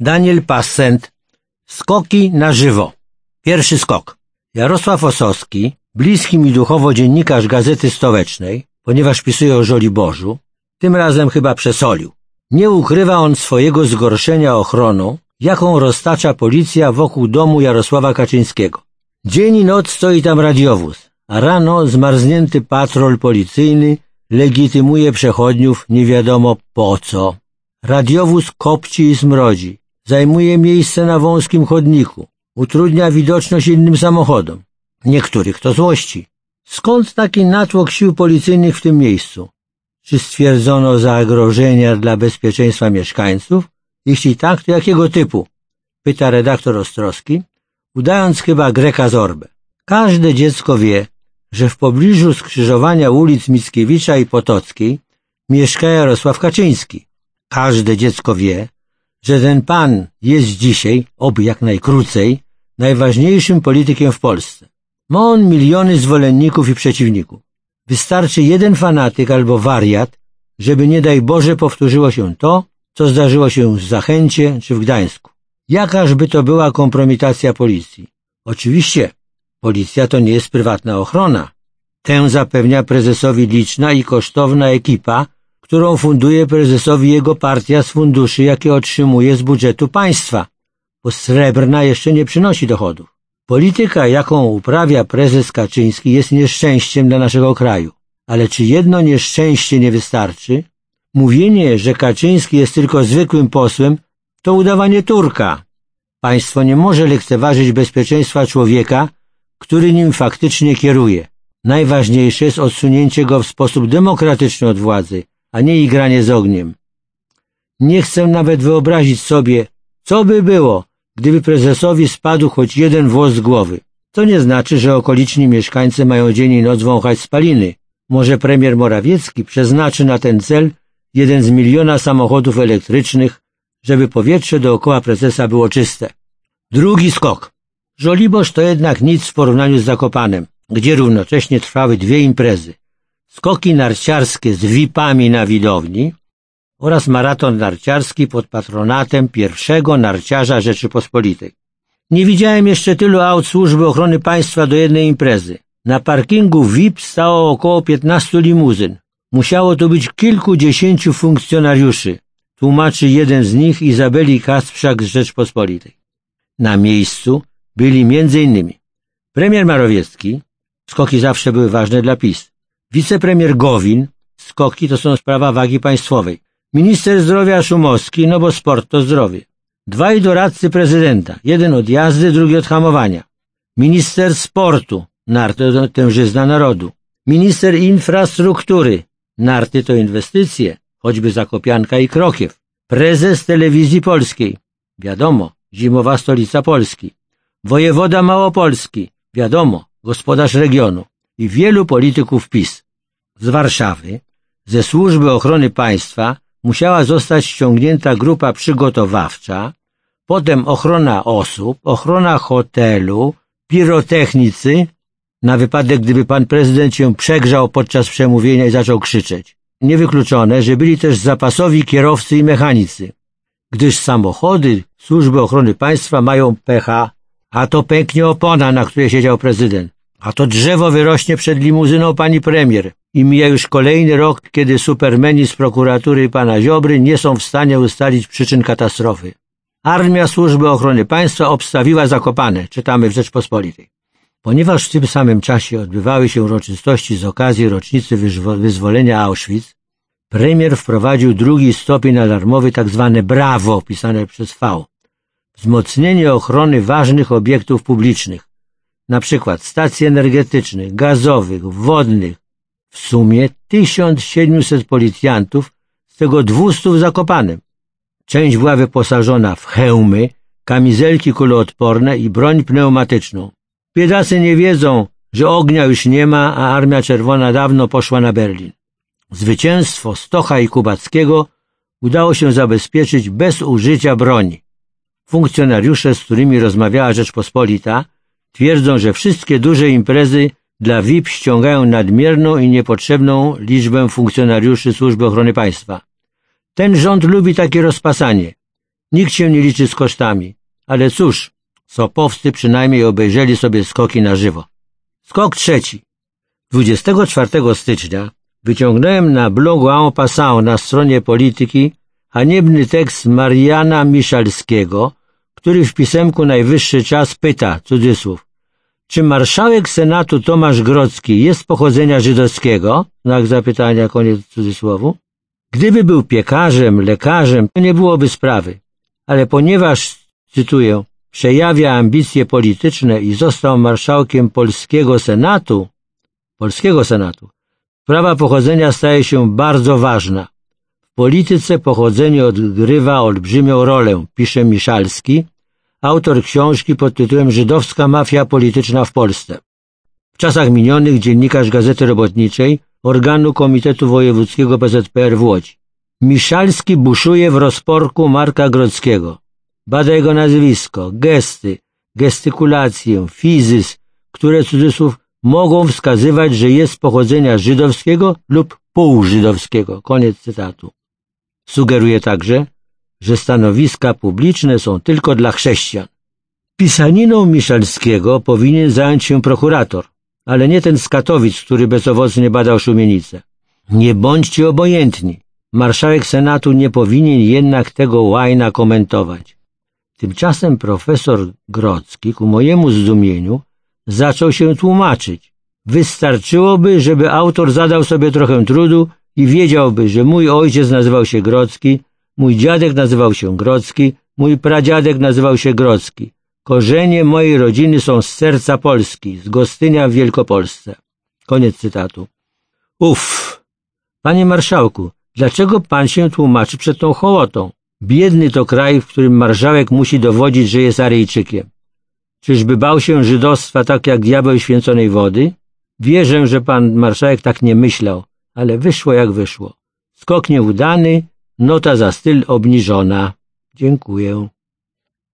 Daniel Passent Skoki na żywo Pierwszy skok Jarosław Osowski, bliski mi duchowo dziennikarz Gazety Stołecznej, ponieważ pisuje o Żoliborzu, tym razem chyba przesolił. Nie ukrywa on swojego zgorszenia ochroną, jaką roztacza policja wokół domu Jarosława Kaczyńskiego. Dzień i noc stoi tam radiowóz, a rano zmarznięty patrol policyjny legitymuje przechodniów nie wiadomo po co. Radiowóz kopci i smrodzi, zajmuje miejsce na wąskim chodniku, utrudnia widoczność innym samochodom. Niektórych to złości. Skąd taki natłok sił policyjnych w tym miejscu? Czy stwierdzono zagrożenia dla bezpieczeństwa mieszkańców? Jeśli tak, to jakiego typu? Pyta redaktor Ostrowski, udając chyba Greka Zorbę. Każde dziecko wie, że w pobliżu skrzyżowania ulic Mickiewicza i Potockiej mieszka Jarosław Kaczyński. Każde dziecko wie, że ten pan jest dzisiaj, oby jak najkrócej, najważniejszym politykiem w Polsce. Ma on miliony zwolenników i przeciwników. Wystarczy jeden fanatyk albo wariat, żeby nie daj Boże powtórzyło się to, co zdarzyło się w Zachęcie czy w Gdańsku. Jakaż by to była kompromitacja policji? Oczywiście, policja to nie jest prywatna ochrona. Tę zapewnia prezesowi liczna i kosztowna ekipa, którą funduje prezesowi jego partia z funduszy, jakie otrzymuje z budżetu państwa, bo srebrna jeszcze nie przynosi dochodów. Polityka, jaką uprawia prezes Kaczyński jest nieszczęściem dla naszego kraju. Ale czy jedno nieszczęście nie wystarczy? Mówienie, że Kaczyński jest tylko zwykłym posłem, to udawanie Turka. Państwo nie może lekceważyć bezpieczeństwa człowieka, który nim faktycznie kieruje. Najważniejsze jest odsunięcie go w sposób demokratyczny od władzy, a nie igranie z ogniem. Nie chcę nawet wyobrazić sobie, co by było, gdyby prezesowi spadł choć jeden włos z głowy. To nie znaczy, że okoliczni mieszkańcy mają dzień i noc wąchać spaliny. Może premier Morawiecki przeznaczy na ten cel jeden z miliona samochodów elektrycznych, żeby powietrze dookoła prezesa było czyste. Drugi skok. Żoliborz to jednak nic w porównaniu z Zakopanem, gdzie równocześnie trwały dwie imprezy. Skoki narciarskie z VIP-ami na widowni oraz maraton narciarski pod patronatem pierwszego narciarza Rzeczypospolitej. Nie widziałem jeszcze tylu aut służby ochrony państwa do jednej imprezy. Na parkingu VIP stało około 15 limuzyn. Musiało to być kilkudziesięciu funkcjonariuszy, tłumaczy jeden z nich Izabeli Kasprzak z Rzeczpospolitej. Na miejscu byli innymi premier Marowiecki, skoki zawsze były ważne dla PiS, wicepremier Gowin, skoki to są sprawa wagi państwowej, Minister zdrowia Szumowski, no bo sport to zdrowie. Dwaj doradcy prezydenta, jeden od jazdy, drugi od hamowania. Minister sportu, narty to tężyzna narodu. Minister infrastruktury, narty to inwestycje, choćby Zakopianka i Krokiew. Prezes telewizji polskiej, wiadomo, zimowa stolica Polski. Wojewoda Małopolski, wiadomo, gospodarz regionu. I wielu polityków PiS. Z Warszawy, ze Służby Ochrony Państwa musiała zostać ściągnięta grupa przygotowawcza, potem ochrona osób, ochrona hotelu, pirotechnicy, na wypadek gdyby pan prezydent się przegrzał podczas przemówienia i zaczął krzyczeć. Niewykluczone, że byli też zapasowi kierowcy i mechanicy, gdyż samochody Służby Ochrony Państwa mają pecha, a to pęknie opona, na której siedział prezydent, a to drzewo wyrośnie przed limuzyną pani premier, i mija już kolejny rok, kiedy supermeni z prokuratury pana Ziobry nie są w stanie ustalić przyczyn katastrofy. Armia Służby Ochrony Państwa obstawiła Zakopane, czytamy w Rzeczpospolitej. Ponieważ w tym samym czasie odbywały się uroczystości z okazji rocznicy wyzwolenia Auschwitz, premier wprowadził drugi stopień alarmowy tak zwane BRAWO, pisane przez V. Wzmocnienie ochrony ważnych obiektów publicznych, na przykład stacji energetycznych, gazowych, wodnych, w sumie 1700 policjantów, z tego 200 w Zakopanem. Część była wyposażona w hełmy, kamizelki kuloodporne i broń pneumatyczną. Biedacy nie wiedzą, że ognia już nie ma, a Armia Czerwona dawno poszła na Berlin. Zwycięstwo Stocha i Kubackiego udało się zabezpieczyć bez użycia broni. Funkcjonariusze, z którymi rozmawiała Rzeczpospolita, twierdzą, że wszystkie duże imprezy dla VIP ściągają nadmierną i niepotrzebną liczbę funkcjonariuszy Służby Ochrony Państwa. Ten rząd lubi takie rozpasanie. Nikt się nie liczy z kosztami. Ale cóż, sopowcy przynajmniej obejrzeli sobie skoki na żywo. Skok trzeci. 24 stycznia wyciągnąłem na blogu en passant na stronie polityki haniebny tekst Mariana Miszalskiego, który w pisemku Najwyższy Czas pyta, cudzysłów, czy marszałek Senatu Tomasz Grodzki jest pochodzenia żydowskiego? Znak zapytania, koniec cudzysłowu. Gdyby był piekarzem, lekarzem, to nie byłoby sprawy. Ale ponieważ, cytuję, przejawia ambicje polityczne i został marszałkiem polskiego Senatu, polskiego Senatu, sprawa pochodzenia staje się bardzo ważna. W polityce pochodzenie odgrywa olbrzymią rolę, pisze Miszalski, autor książki pod tytułem Żydowska mafia polityczna w Polsce. W czasach minionych dziennikarz Gazety Robotniczej, organu Komitetu Wojewódzkiego PZPR w Łodzi. Miszalski buszuje w rozporku Marka Grodzkiego. Bada jego nazwisko, gesty, gestykulację, fizys, które cudzysłów mogą wskazywać, że jest pochodzenia żydowskiego lub półżydowskiego. Koniec cytatu. Sugeruje także, że stanowiska publiczne są tylko dla chrześcijan. Pisaniną Miszalskiego powinien zająć się prokurator, ale nie ten z Katowic, który bezowocnie badał szumienicę. Nie bądźcie obojętni. Marszałek Senatu nie powinien jednak tego łajna komentować. Tymczasem profesor Grodzki, ku mojemu zdumieniu, zaczął się tłumaczyć. Wystarczyłoby, żeby autor zadał sobie trochę trudu i wiedziałby, że mój ojciec nazywał się Grodzki, Mój dziadek nazywał się Grodzki, mój pradziadek nazywał się Grodzki. Korzenie mojej rodziny są z serca Polski, z Gostynia w Wielkopolsce. Koniec cytatu. Uff! Panie marszałku, dlaczego pan się tłumaczy przed tą hołotą? Biedny to kraj, w którym marszałek musi dowodzić, że jest Aryjczykiem. Czyżby bał się żydostwa tak jak diabeł święconej wody? Wierzę, że pan marszałek tak nie myślał, ale wyszło jak wyszło. Skok nieudany, Nota za styl obniżona. Dziękuję.